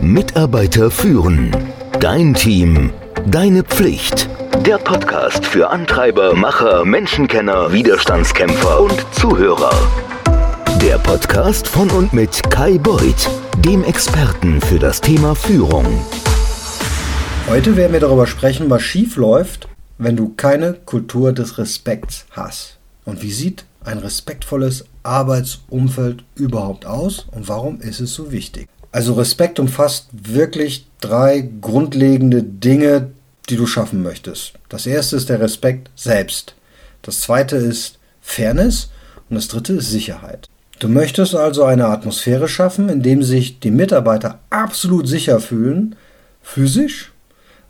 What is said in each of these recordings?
Mitarbeiter führen. Dein Team. Deine Pflicht. Der Podcast für Antreiber, Macher, Menschenkenner, Widerstandskämpfer und Zuhörer. Der Podcast von und mit Kai Beuth, dem Experten für das Thema Führung. Heute werden wir darüber sprechen, was schief läuft, wenn du keine Kultur des Respekts hast. Und wie sieht ein respektvolles Arbeitsumfeld überhaupt aus und warum ist es so wichtig? Also Respekt umfasst wirklich drei grundlegende Dinge, die du schaffen möchtest. Das erste ist der Respekt selbst. Das zweite ist Fairness und das dritte ist Sicherheit. Du möchtest also eine Atmosphäre schaffen, in dem sich die Mitarbeiter absolut sicher fühlen, physisch,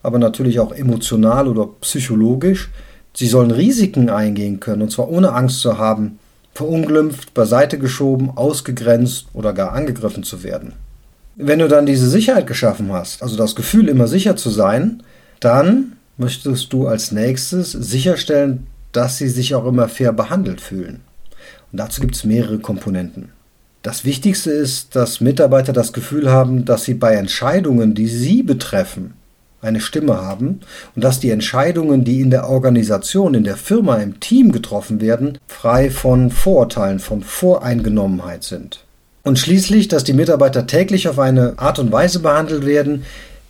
aber natürlich auch emotional oder psychologisch. Sie sollen Risiken eingehen können, und zwar ohne Angst zu haben, verunglimpft, beiseite geschoben, ausgegrenzt oder gar angegriffen zu werden. Wenn du dann diese Sicherheit geschaffen hast, also das Gefühl, immer sicher zu sein, dann möchtest du als nächstes sicherstellen, dass sie sich auch immer fair behandelt fühlen. Und dazu gibt es mehrere Komponenten. Das Wichtigste ist, dass Mitarbeiter das Gefühl haben, dass sie bei Entscheidungen, die sie betreffen, eine Stimme haben und dass die Entscheidungen, die in der Organisation, in der Firma, im Team getroffen werden, frei von Vorurteilen, von Voreingenommenheit sind. Und schließlich, dass die Mitarbeiter täglich auf eine Art und Weise behandelt werden,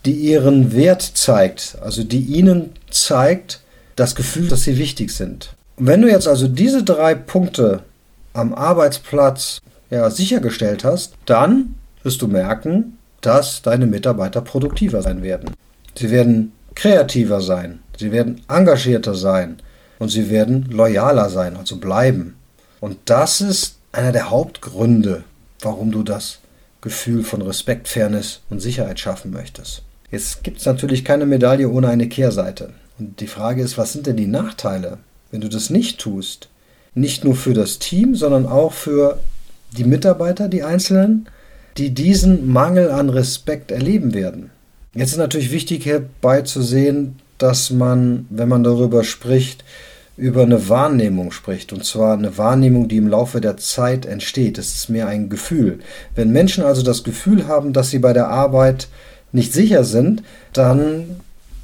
die ihren Wert zeigt, also die ihnen zeigt das Gefühl, dass sie wichtig sind. Und wenn du jetzt also diese drei Punkte am Arbeitsplatz ja, sichergestellt hast, dann wirst du merken, dass deine Mitarbeiter produktiver sein werden. Sie werden kreativer sein, sie werden engagierter sein und sie werden loyaler sein, also bleiben. Und das ist einer der Hauptgründe, warum du das Gefühl von Respekt, Fairness und Sicherheit schaffen möchtest. Jetzt gibt es natürlich keine Medaille ohne eine Kehrseite. Und die Frage ist, was sind denn die Nachteile, wenn du das nicht tust? Nicht nur für das Team, sondern auch für die Mitarbeiter, die Einzelnen, die diesen Mangel an Respekt erleben werden. Jetzt ist natürlich wichtig hierbei zu sehen, dass man, wenn man darüber spricht, über eine Wahrnehmung spricht. Und zwar eine Wahrnehmung, die im Laufe der Zeit entsteht. Es ist mehr ein Gefühl. Wenn Menschen also das Gefühl haben, dass sie bei der Arbeit nicht sicher sind, dann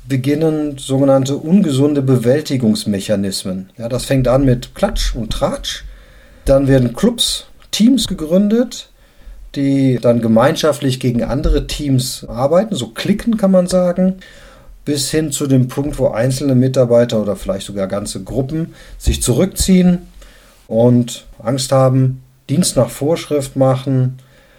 beginnen sogenannte ungesunde Bewältigungsmechanismen. Ja, das fängt an mit Klatsch und Tratsch. Dann werden Clubs, Teams gegründet die dann gemeinschaftlich gegen andere Teams arbeiten, so klicken kann man sagen, bis hin zu dem Punkt, wo einzelne Mitarbeiter oder vielleicht sogar ganze Gruppen sich zurückziehen und Angst haben, Dienst nach Vorschrift machen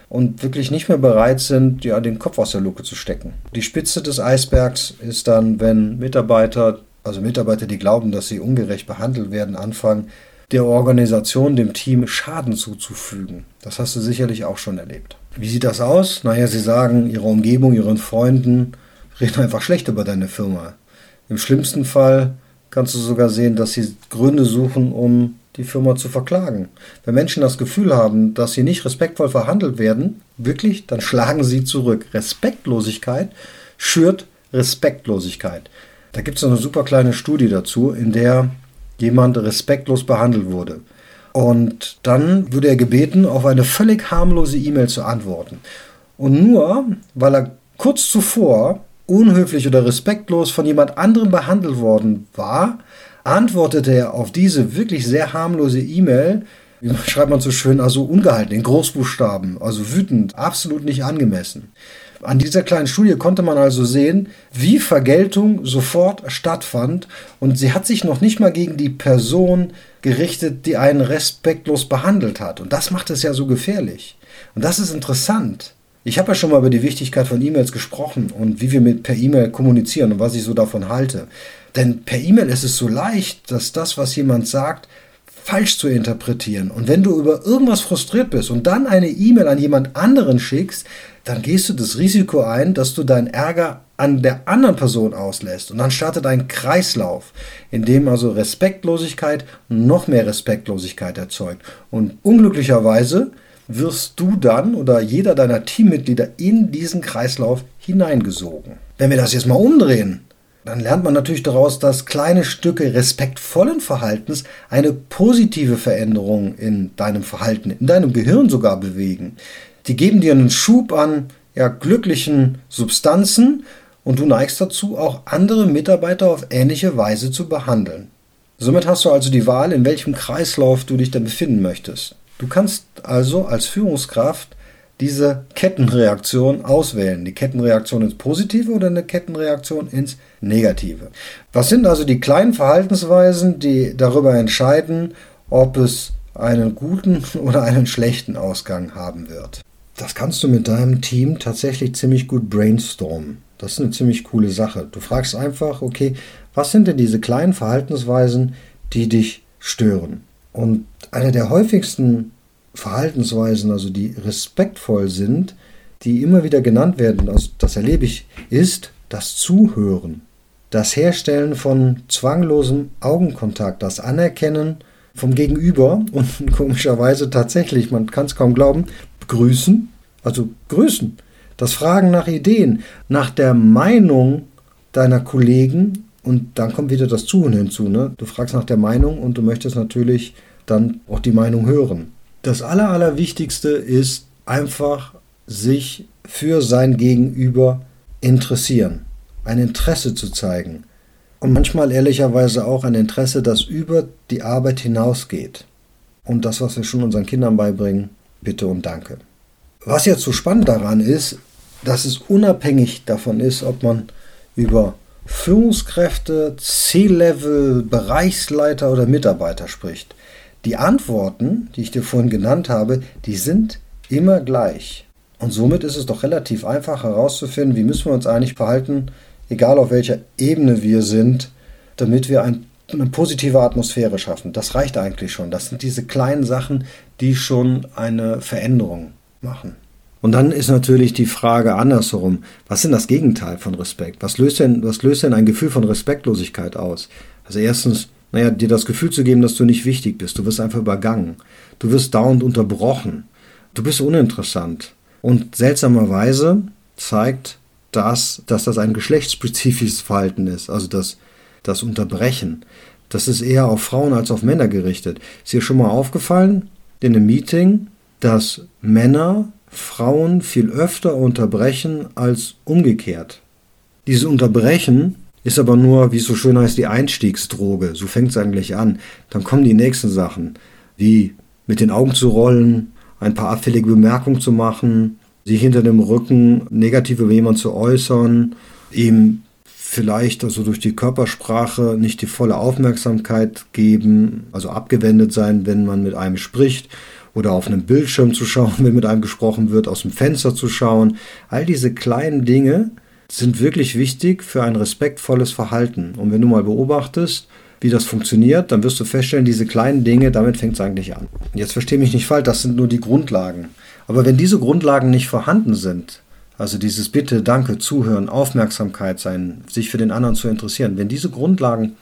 und wirklich nicht mehr bereit sind, ja, den Kopf aus der Luke zu stecken. Die Spitze des Eisbergs ist dann, wenn Mitarbeiter, also Mitarbeiter, die glauben, dass sie ungerecht behandelt werden, anfangen, der Organisation, dem Team Schaden zuzufügen. Das hast du sicherlich auch schon erlebt. Wie sieht das aus? Naja, sie sagen ihrer Umgebung, ihren Freunden, reden einfach schlecht über deine Firma. Im schlimmsten Fall kannst du sogar sehen, dass sie Gründe suchen, um die Firma zu verklagen. Wenn Menschen das Gefühl haben, dass sie nicht respektvoll verhandelt werden, wirklich, dann schlagen sie zurück. Respektlosigkeit schürt Respektlosigkeit. Da gibt es eine super kleine Studie dazu, in der jemand respektlos behandelt wurde. Und dann würde er gebeten, auf eine völlig harmlose E-Mail zu antworten. Und nur, weil er kurz zuvor unhöflich oder respektlos von jemand anderem behandelt worden war, antwortete er auf diese wirklich sehr harmlose E-Mail, wie schreibt man so schön, also ungehalten, in Großbuchstaben, also wütend, absolut nicht angemessen. An dieser kleinen Studie konnte man also sehen, wie Vergeltung sofort stattfand und sie hat sich noch nicht mal gegen die Person gerichtet, die einen respektlos behandelt hat. Und das macht es ja so gefährlich. Und das ist interessant. Ich habe ja schon mal über die Wichtigkeit von E-Mails gesprochen und wie wir mit per E-Mail kommunizieren und was ich so davon halte. Denn per E-Mail ist es so leicht, dass das, was jemand sagt, falsch zu interpretieren. Und wenn du über irgendwas frustriert bist und dann eine E-Mail an jemand anderen schickst, dann gehst du das Risiko ein, dass du deinen Ärger an der anderen Person auslässt. Und dann startet ein Kreislauf, in dem also Respektlosigkeit noch mehr Respektlosigkeit erzeugt. Und unglücklicherweise wirst du dann oder jeder deiner Teammitglieder in diesen Kreislauf hineingesogen. Wenn wir das jetzt mal umdrehen, dann lernt man natürlich daraus, dass kleine Stücke respektvollen Verhaltens eine positive Veränderung in deinem Verhalten, in deinem Gehirn sogar bewegen. Die geben dir einen Schub an ja, glücklichen Substanzen und du neigst dazu, auch andere Mitarbeiter auf ähnliche Weise zu behandeln. Somit hast du also die Wahl, in welchem Kreislauf du dich dann befinden möchtest. Du kannst also als Führungskraft diese Kettenreaktion auswählen. Die Kettenreaktion ins Positive oder eine Kettenreaktion ins Negative. Was sind also die kleinen Verhaltensweisen, die darüber entscheiden, ob es einen guten oder einen schlechten Ausgang haben wird? Das kannst du mit deinem Team tatsächlich ziemlich gut brainstormen. Das ist eine ziemlich coole Sache. Du fragst einfach, okay, was sind denn diese kleinen Verhaltensweisen, die dich stören? Und eine der häufigsten Verhaltensweisen, also die respektvoll sind, die immer wieder genannt werden, also das erlebe ich, ist das Zuhören, das Herstellen von zwanglosem Augenkontakt, das Anerkennen vom Gegenüber und komischerweise tatsächlich, man kann es kaum glauben, grüßen, also grüßen, das Fragen nach Ideen, nach der Meinung deiner Kollegen und dann kommt wieder das Zuhören hinzu. Ne? Du fragst nach der Meinung und du möchtest natürlich dann auch die Meinung hören. Das Aller, Allerwichtigste ist einfach sich für sein Gegenüber interessieren, ein Interesse zu zeigen. Und manchmal ehrlicherweise auch ein Interesse, das über die Arbeit hinausgeht. Und das, was wir schon unseren Kindern beibringen, bitte und danke. Was jetzt so spannend daran ist, dass es unabhängig davon ist, ob man über Führungskräfte, C-Level, Bereichsleiter oder Mitarbeiter spricht. Die Antworten, die ich dir vorhin genannt habe, die sind immer gleich. Und somit ist es doch relativ einfach herauszufinden, wie müssen wir uns eigentlich verhalten, egal auf welcher Ebene wir sind, damit wir ein, eine positive Atmosphäre schaffen. Das reicht eigentlich schon. Das sind diese kleinen Sachen, die schon eine Veränderung machen. Und dann ist natürlich die Frage andersherum, was ist denn das Gegenteil von Respekt? Was löst denn, was löst denn ein Gefühl von Respektlosigkeit aus? Also erstens, naja, dir das Gefühl zu geben, dass du nicht wichtig bist. Du wirst einfach übergangen. Du wirst dauernd unterbrochen. Du bist uninteressant. Und seltsamerweise zeigt das, dass das ein geschlechtsspezifisches Verhalten ist, also das, das Unterbrechen. Das ist eher auf Frauen als auf Männer gerichtet. Ist dir schon mal aufgefallen in einem Meeting, dass Männer Frauen viel öfter unterbrechen als umgekehrt? Dieses Unterbrechen ist aber nur, wie es so schön heißt, die Einstiegsdroge. So fängt es eigentlich an. Dann kommen die nächsten Sachen, wie mit den Augen zu rollen, ein paar abfällige Bemerkungen zu machen, sich hinter dem Rücken negativ über jemanden zu äußern, ihm vielleicht also durch die Körpersprache nicht die volle Aufmerksamkeit geben, also abgewendet sein, wenn man mit einem spricht oder auf einem Bildschirm zu schauen, wenn mit einem gesprochen wird, aus dem Fenster zu schauen. All diese kleinen Dinge sind wirklich wichtig für ein respektvolles Verhalten. Und wenn du mal beobachtest, wie das funktioniert, dann wirst du feststellen, diese kleinen Dinge, damit fängt es eigentlich an. Jetzt verstehe mich nicht falsch, das sind nur die Grundlagen. Aber wenn diese Grundlagen nicht vorhanden sind, also dieses Bitte, Danke, Zuhören, Aufmerksamkeit sein, sich für den anderen zu interessieren, wenn diese Grundlagen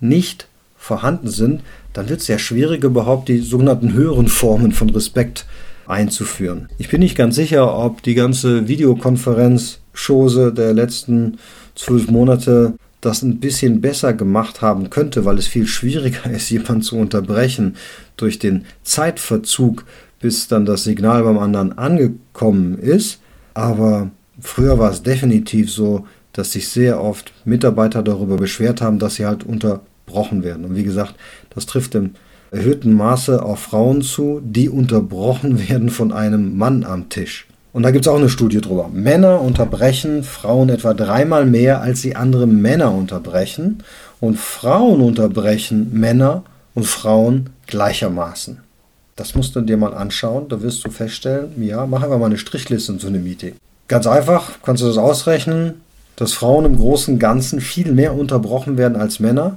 nicht vorhanden sind, dann wird es sehr schwierig, überhaupt die sogenannten höheren Formen von Respekt einzuführen. Ich bin nicht ganz sicher, ob die ganze Videokonferenz-Chose der letzten zwölf Monate das ein bisschen besser gemacht haben könnte, weil es viel schwieriger ist, jemanden zu unterbrechen durch den Zeitverzug, bis dann das Signal beim anderen angekommen ist. Aber früher war es definitiv so, dass sich sehr oft Mitarbeiter darüber beschwert haben, dass sie halt unterbrochen werden. Und wie gesagt, das trifft im erhöhten Maße auf Frauen zu, die unterbrochen werden von einem Mann am Tisch. Und da gibt es auch eine Studie drüber. Männer unterbrechen Frauen etwa dreimal mehr, als sie andere Männer unterbrechen. Und Frauen unterbrechen Männer und Frauen gleichermaßen. Das musst du dir mal anschauen. Da wirst du feststellen, ja, mach einfach mal eine Strichliste in so einem Meeting. Ganz einfach, kannst du das ausrechnen, dass Frauen im Großen und Ganzen viel mehr unterbrochen werden als Männer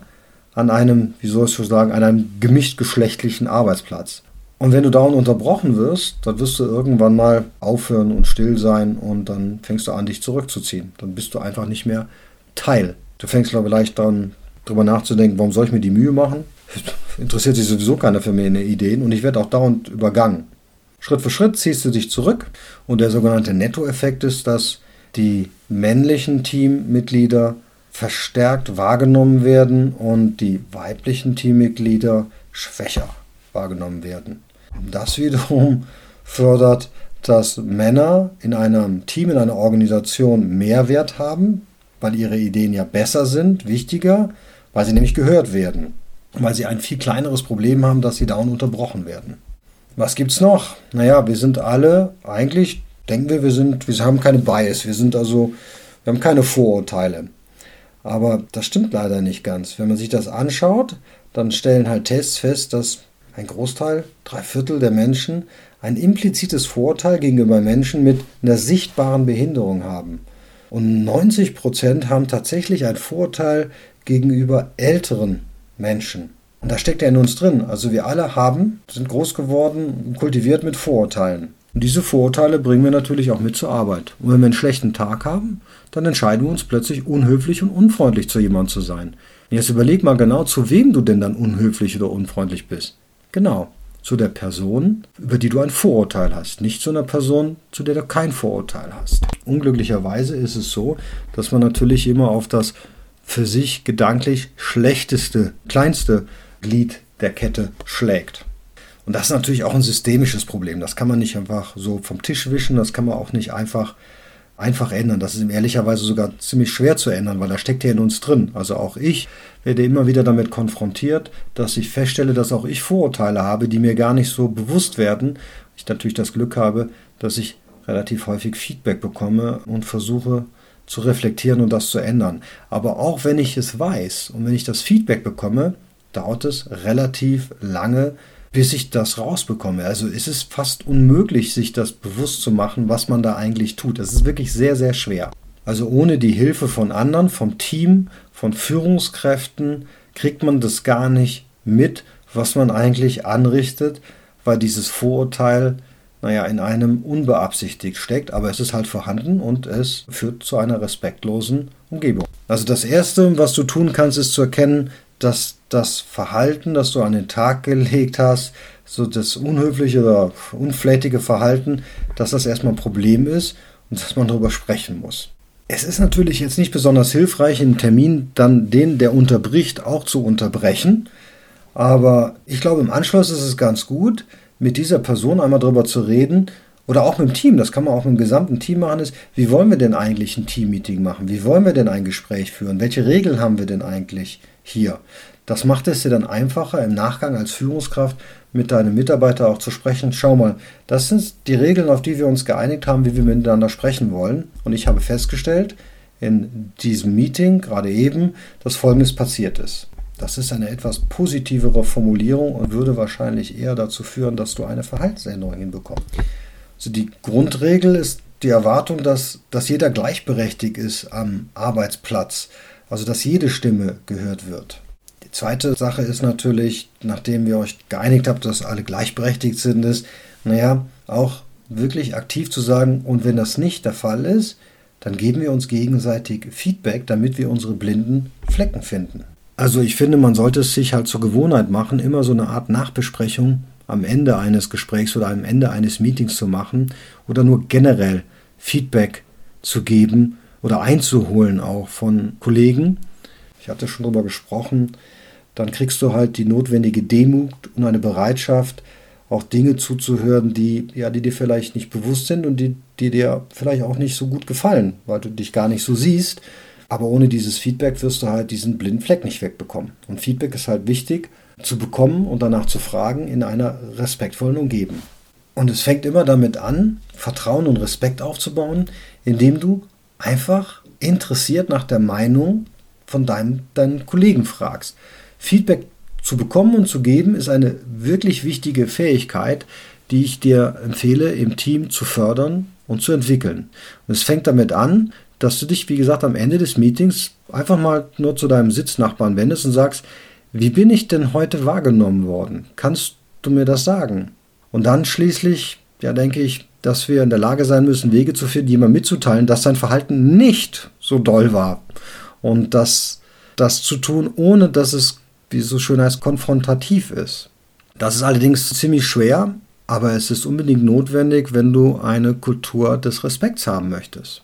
an einem, wie soll ich so sagen, an einem gemischtgeschlechtlichen Arbeitsplatz. Und wenn du dauernd unterbrochen wirst, dann wirst du irgendwann mal aufhören und still sein und dann fängst du an, dich zurückzuziehen. Dann bist du einfach nicht mehr Teil. Du fängst vielleicht dann drüber nachzudenken, warum soll ich mir die Mühe machen? Interessiert sich sowieso keiner für meine Ideen und ich werde auch dauernd übergangen. Schritt für Schritt ziehst du dich zurück und der sogenannte Nettoeffekt ist, dass die männlichen Teammitglieder verstärkt wahrgenommen werden und die weiblichen Teammitglieder schwächer wahrgenommen werden. Das wiederum fördert dass Männer in einem Team, in einer Organisation Mehrwert haben, weil ihre Ideen ja besser sind, wichtiger, weil sie nämlich gehört werden, weil sie ein viel kleineres Problem haben, dass sie dauernd unterbrochen werden. Was gibt's noch? Naja, wir sind alle eigentlich, denken wir, wir sind, wir haben keine Bias, wir sind also, wir haben keine Vorurteile. Aber das stimmt leider nicht ganz. Wenn man sich das anschaut, dann stellen halt Tests fest, dass ein Großteil, drei Viertel der Menschen ein implizites Vorurteil gegenüber Menschen mit einer sichtbaren Behinderung haben. Und 90 Prozent haben tatsächlich ein Vorurteil gegenüber älteren Menschen. Und da steckt ja in uns drin. Also wir alle haben, sind groß geworden, kultiviert mit Vorurteilen. Und diese Vorurteile bringen wir natürlich auch mit zur Arbeit. Und wenn wir einen schlechten Tag haben, dann entscheiden wir uns plötzlich unhöflich und unfreundlich zu jemandem zu sein. Und jetzt überleg mal genau, zu wem du denn dann unhöflich oder unfreundlich bist. Genau, zu der Person, über die du ein Vorurteil hast, nicht zu einer Person, zu der du kein Vorurteil hast. Unglücklicherweise ist es so, dass man natürlich immer auf das für sich gedanklich schlechteste, kleinste Glied der Kette schlägt. Und das ist natürlich auch ein systemisches Problem. Das kann man nicht einfach so vom Tisch wischen, das kann man auch nicht einfach, einfach ändern. Das ist ehrlicherweise sogar ziemlich schwer zu ändern, weil da steckt ja in uns drin. Also auch ich werde immer wieder damit konfrontiert, dass ich feststelle, dass auch ich Vorurteile habe, die mir gar nicht so bewusst werden. Ich natürlich das Glück habe, dass ich relativ häufig Feedback bekomme und versuche zu reflektieren und das zu ändern. Aber auch wenn ich es weiß und wenn ich das Feedback bekomme, dauert es relativ lange, bis ich das rausbekomme. Also ist es fast unmöglich, sich das bewusst zu machen, was man da eigentlich tut. Es ist wirklich sehr, sehr schwer. Also ohne die Hilfe von anderen, vom Team, von Führungskräften, kriegt man das gar nicht mit, was man eigentlich anrichtet, weil dieses Vorurteil, naja, in einem unbeabsichtigt steckt, aber es ist halt vorhanden und es führt zu einer respektlosen Umgebung. Also das Erste, was du tun kannst, ist zu erkennen, dass das Verhalten, das du an den Tag gelegt hast, so das unhöfliche oder unflätige Verhalten, dass das erstmal ein Problem ist und dass man darüber sprechen muss. Es ist natürlich jetzt nicht besonders hilfreich, einen Termin dann den, der unterbricht, auch zu unterbrechen. Aber ich glaube, im Anschluss ist es ganz gut, mit dieser Person einmal darüber zu reden, oder auch mit dem Team, das kann man auch mit dem gesamten Team machen, ist, wie wollen wir denn eigentlich ein Teammeeting machen? Wie wollen wir denn ein Gespräch führen? Welche Regeln haben wir denn eigentlich hier? Das macht es dir dann einfacher, im Nachgang als Führungskraft mit deinem Mitarbeiter auch zu sprechen. Schau mal, das sind die Regeln, auf die wir uns geeinigt haben, wie wir miteinander sprechen wollen. Und ich habe festgestellt, in diesem Meeting, gerade eben, dass Folgendes passiert ist. Das ist eine etwas positivere Formulierung und würde wahrscheinlich eher dazu führen, dass du eine Verhaltensänderung hinbekommst. Also die Grundregel ist die Erwartung, dass, dass jeder gleichberechtigt ist am Arbeitsplatz. Also dass jede Stimme gehört wird. Zweite Sache ist natürlich, nachdem wir euch geeinigt habt, dass alle gleichberechtigt sind, ist, naja, auch wirklich aktiv zu sagen, und wenn das nicht der Fall ist, dann geben wir uns gegenseitig Feedback, damit wir unsere blinden Flecken finden. Also ich finde, man sollte es sich halt zur Gewohnheit machen, immer so eine Art Nachbesprechung am Ende eines Gesprächs oder am Ende eines Meetings zu machen oder nur generell Feedback zu geben oder einzuholen auch von Kollegen. Ich hatte schon darüber gesprochen, dann kriegst du halt die notwendige Demut und eine Bereitschaft, auch Dinge zuzuhören, die, ja, die dir vielleicht nicht bewusst sind und die, die dir vielleicht auch nicht so gut gefallen, weil du dich gar nicht so siehst. Aber ohne dieses Feedback wirst du halt diesen blinden Fleck nicht wegbekommen. Und Feedback ist halt wichtig zu bekommen und danach zu fragen in einer respektvollen Umgebung. Und es fängt immer damit an, Vertrauen und Respekt aufzubauen, indem du einfach interessiert nach der Meinung von deinem, deinen Kollegen fragst. Feedback zu bekommen und zu geben ist eine wirklich wichtige Fähigkeit, die ich dir empfehle, im Team zu fördern und zu entwickeln. Und es fängt damit an, dass du dich, wie gesagt, am Ende des Meetings einfach mal nur zu deinem Sitznachbarn wendest und sagst, wie bin ich denn heute wahrgenommen worden? Kannst du mir das sagen? Und dann schließlich, ja, denke ich, dass wir in der Lage sein müssen, Wege zu finden, jemandem mitzuteilen, dass sein Verhalten nicht so doll war. Und dass das zu tun, ohne dass es wie es so schön heißt, konfrontativ ist. Das ist allerdings ziemlich schwer, aber es ist unbedingt notwendig, wenn du eine Kultur des Respekts haben möchtest.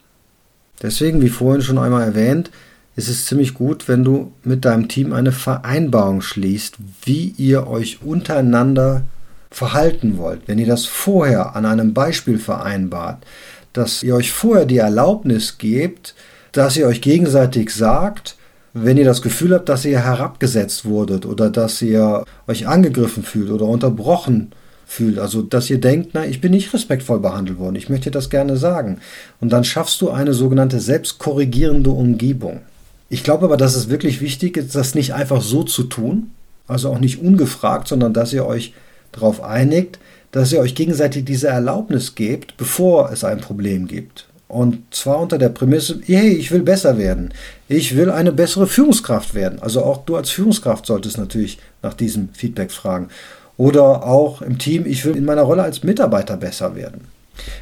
Deswegen, wie vorhin schon einmal erwähnt, ist es ziemlich gut, wenn du mit deinem Team eine Vereinbarung schließt, wie ihr euch untereinander verhalten wollt, wenn ihr das vorher an einem Beispiel vereinbart, dass ihr euch vorher die Erlaubnis gebt, dass ihr euch gegenseitig sagt, wenn ihr das Gefühl habt, dass ihr herabgesetzt wurdet oder dass ihr euch angegriffen fühlt oder unterbrochen fühlt, also dass ihr denkt, na, ich bin nicht respektvoll behandelt worden, ich möchte das gerne sagen. Und dann schaffst du eine sogenannte selbstkorrigierende Umgebung. Ich glaube aber, dass es wirklich wichtig ist, das nicht einfach so zu tun, also auch nicht ungefragt, sondern dass ihr euch darauf einigt, dass ihr euch gegenseitig diese Erlaubnis gebt, bevor es ein Problem gibt. Und zwar unter der Prämisse, hey, ich will besser werden. Ich will eine bessere Führungskraft werden. Also auch du als Führungskraft solltest natürlich nach diesem Feedback fragen. Oder auch im Team, ich will in meiner Rolle als Mitarbeiter besser werden.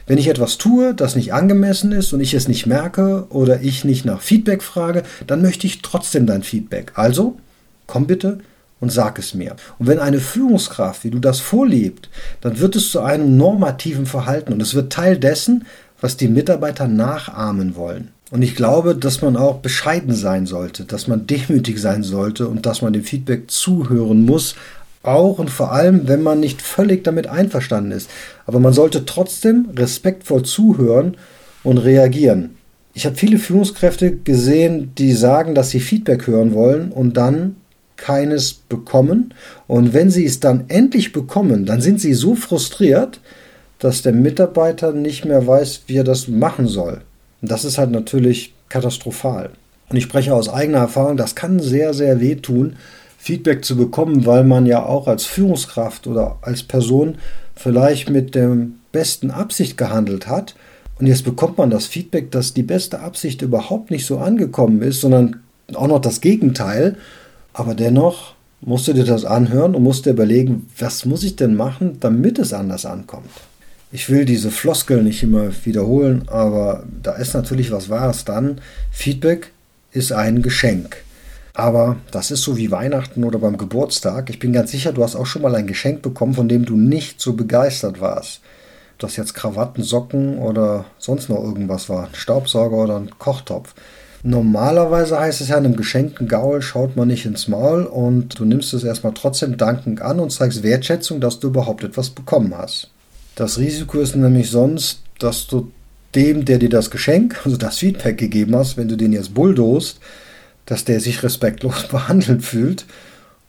Wenn ich etwas tue, das nicht angemessen ist und ich es nicht merke oder ich nicht nach Feedback frage, dann möchte ich trotzdem dein Feedback. Also, komm bitte und sag es mir. Und wenn eine Führungskraft, wie du das vorlebt, dann wird es zu einem normativen Verhalten und es wird Teil dessen, was die Mitarbeiter nachahmen wollen. Und ich glaube, dass man auch bescheiden sein sollte, dass man demütig sein sollte und dass man dem Feedback zuhören muss, auch und vor allem, wenn man nicht völlig damit einverstanden ist. Aber man sollte trotzdem respektvoll zuhören und reagieren. Ich habe viele Führungskräfte gesehen, die sagen, dass sie Feedback hören wollen und dann keines bekommen. Und wenn sie es dann endlich bekommen, dann sind sie so frustriert, dass der Mitarbeiter nicht mehr weiß, wie er das machen soll. Und das ist halt natürlich katastrophal. Und ich spreche aus eigener Erfahrung, das kann sehr, sehr wehtun, Feedback zu bekommen, weil man ja auch als Führungskraft oder als Person vielleicht mit der besten Absicht gehandelt hat. Und jetzt bekommt man das Feedback, dass die beste Absicht überhaupt nicht so angekommen ist, sondern auch noch das Gegenteil. Aber dennoch musst du dir das anhören und musst dir überlegen, was muss ich denn machen, damit es anders ankommt. Ich will diese Floskel nicht immer wiederholen, aber da ist natürlich was Wahres dann. Feedback ist ein Geschenk. Aber das ist so wie Weihnachten oder beim Geburtstag. Ich bin ganz sicher, du hast auch schon mal ein Geschenk bekommen, von dem du nicht so begeistert warst. Ob das jetzt Krawatten, Socken oder sonst noch irgendwas war. Ein Staubsauger oder ein Kochtopf. Normalerweise heißt es ja, einem geschenkten Gaul schaut man nicht ins Maul und du nimmst es erstmal trotzdem dankend an und zeigst Wertschätzung, dass du überhaupt etwas bekommen hast. Das Risiko ist nämlich sonst, dass du dem, der dir das Geschenk, also das Feedback gegeben hast, wenn du den jetzt bulldost, dass der sich respektlos behandelt fühlt.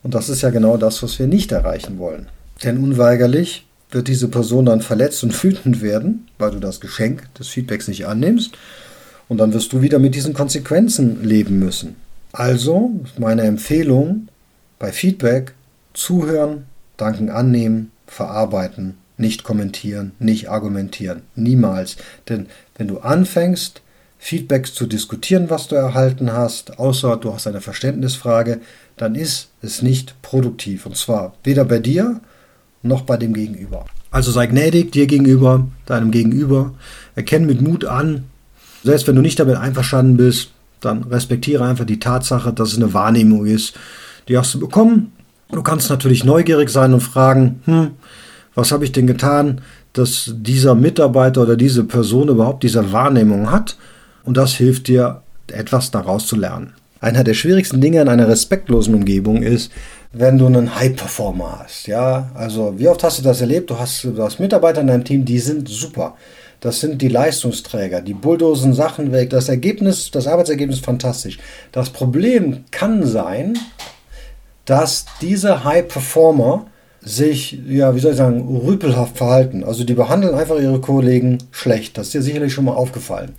Und das ist ja genau das, was wir nicht erreichen wollen. Denn unweigerlich wird diese Person dann verletzt und wütend werden, weil du das Geschenk des Feedbacks nicht annimmst. Und dann wirst du wieder mit diesen Konsequenzen leben müssen. Also meine Empfehlung bei Feedback zuhören, danken annehmen, verarbeiten nicht kommentieren, nicht argumentieren. Niemals. Denn wenn du anfängst, Feedbacks zu diskutieren, was du erhalten hast, außer du hast eine Verständnisfrage, dann ist es nicht produktiv. Und zwar weder bei dir noch bei dem Gegenüber. Also sei gnädig dir gegenüber, deinem Gegenüber. Erkenne mit Mut an, selbst wenn du nicht damit einverstanden bist, dann respektiere einfach die Tatsache, dass es eine Wahrnehmung ist. Die hast du bekommen. Du kannst natürlich neugierig sein und fragen, hm, was habe ich denn getan, dass dieser Mitarbeiter oder diese Person überhaupt diese Wahrnehmung hat. Und das hilft dir, etwas daraus zu lernen. Einer der schwierigsten Dinge in einer respektlosen Umgebung ist, wenn du einen High-Performer hast. Ja, also wie oft hast du das erlebt? Du hast, du hast Mitarbeiter in deinem Team, die sind super. Das sind die Leistungsträger, die bulldosen Sachen weg. Das Ergebnis, das Arbeitsergebnis ist fantastisch. Das Problem kann sein, dass diese High-Performer sich, ja, wie soll ich sagen, rüpelhaft verhalten. Also die behandeln einfach ihre Kollegen schlecht. Das ist dir sicherlich schon mal aufgefallen.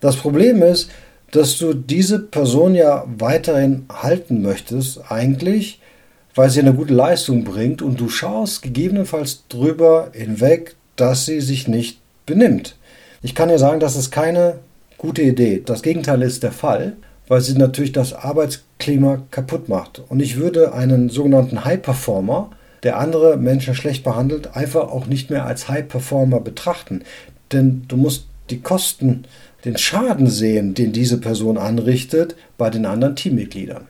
Das Problem ist, dass du diese Person ja weiterhin halten möchtest, eigentlich, weil sie eine gute Leistung bringt und du schaust gegebenenfalls drüber hinweg, dass sie sich nicht benimmt. Ich kann dir sagen, das ist keine gute Idee. Das Gegenteil ist der Fall, weil sie natürlich das Arbeitsklima kaputt macht. Und ich würde einen sogenannten High Performer der andere Menschen schlecht behandelt, einfach auch nicht mehr als High Performer betrachten. Denn du musst die Kosten, den Schaden sehen, den diese Person anrichtet bei den anderen Teammitgliedern.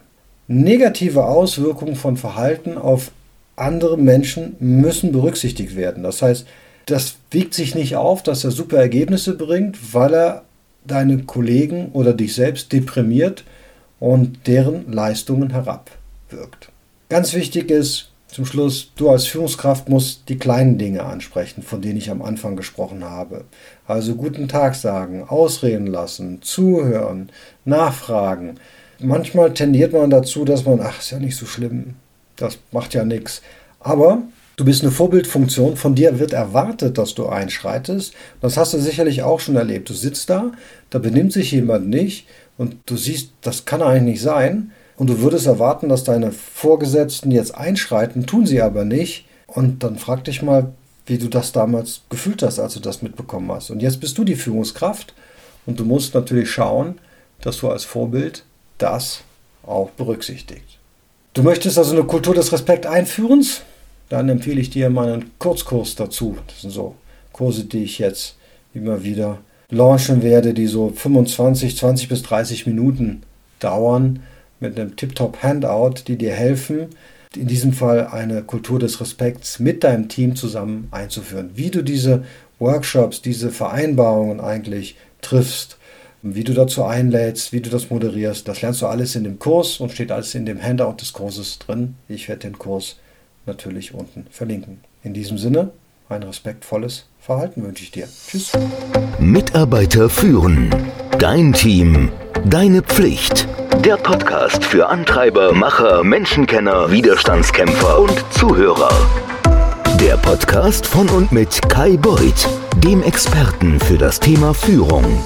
Negative Auswirkungen von Verhalten auf andere Menschen müssen berücksichtigt werden. Das heißt, das wiegt sich nicht auf, dass er super Ergebnisse bringt, weil er deine Kollegen oder dich selbst deprimiert und deren Leistungen herabwirkt. Ganz wichtig ist, Zum Schluss, du als Führungskraft musst die kleinen Dinge ansprechen, von denen ich am Anfang gesprochen habe. Also guten Tag sagen, ausreden lassen, zuhören, nachfragen. Manchmal tendiert man dazu, dass man, ach, ist ja nicht so schlimm, das macht ja nichts. Aber du bist eine Vorbildfunktion, von dir wird erwartet, dass du einschreitest. Das hast du sicherlich auch schon erlebt. Du sitzt da, da benimmt sich jemand nicht und du siehst, das kann eigentlich nicht sein. Und du würdest erwarten, dass deine Vorgesetzten jetzt einschreiten, tun sie aber nicht. Und dann frag dich mal, wie du das damals gefühlt hast, als du das mitbekommen hast. Und jetzt bist du die Führungskraft und du musst natürlich schauen, dass du als Vorbild das auch berücksichtigt. Du möchtest also eine Kultur des Respekt einführens? Dann empfehle ich dir meinen Kurzkurs dazu. Das sind so Kurse, die ich jetzt immer wieder launchen werde, die so 25, 20 bis 30 Minuten dauern mit einem Tip-Top-Handout, die dir helfen, in diesem Fall eine Kultur des Respekts mit deinem Team zusammen einzuführen. Wie du diese Workshops, diese Vereinbarungen eigentlich triffst, wie du dazu einlädst, wie du das moderierst, das lernst du alles in dem Kurs und steht alles in dem Handout des Kurses drin. Ich werde den Kurs natürlich unten verlinken. In diesem Sinne, ein respektvolles Verhalten wünsche ich dir. Tschüss. Mitarbeiter führen. Dein Team. Deine Pflicht. Der Podcast für Antreiber, Macher, Menschenkenner, Widerstandskämpfer und Zuhörer. Der Podcast von und mit Kai Beuth, dem Experten für das Thema Führung.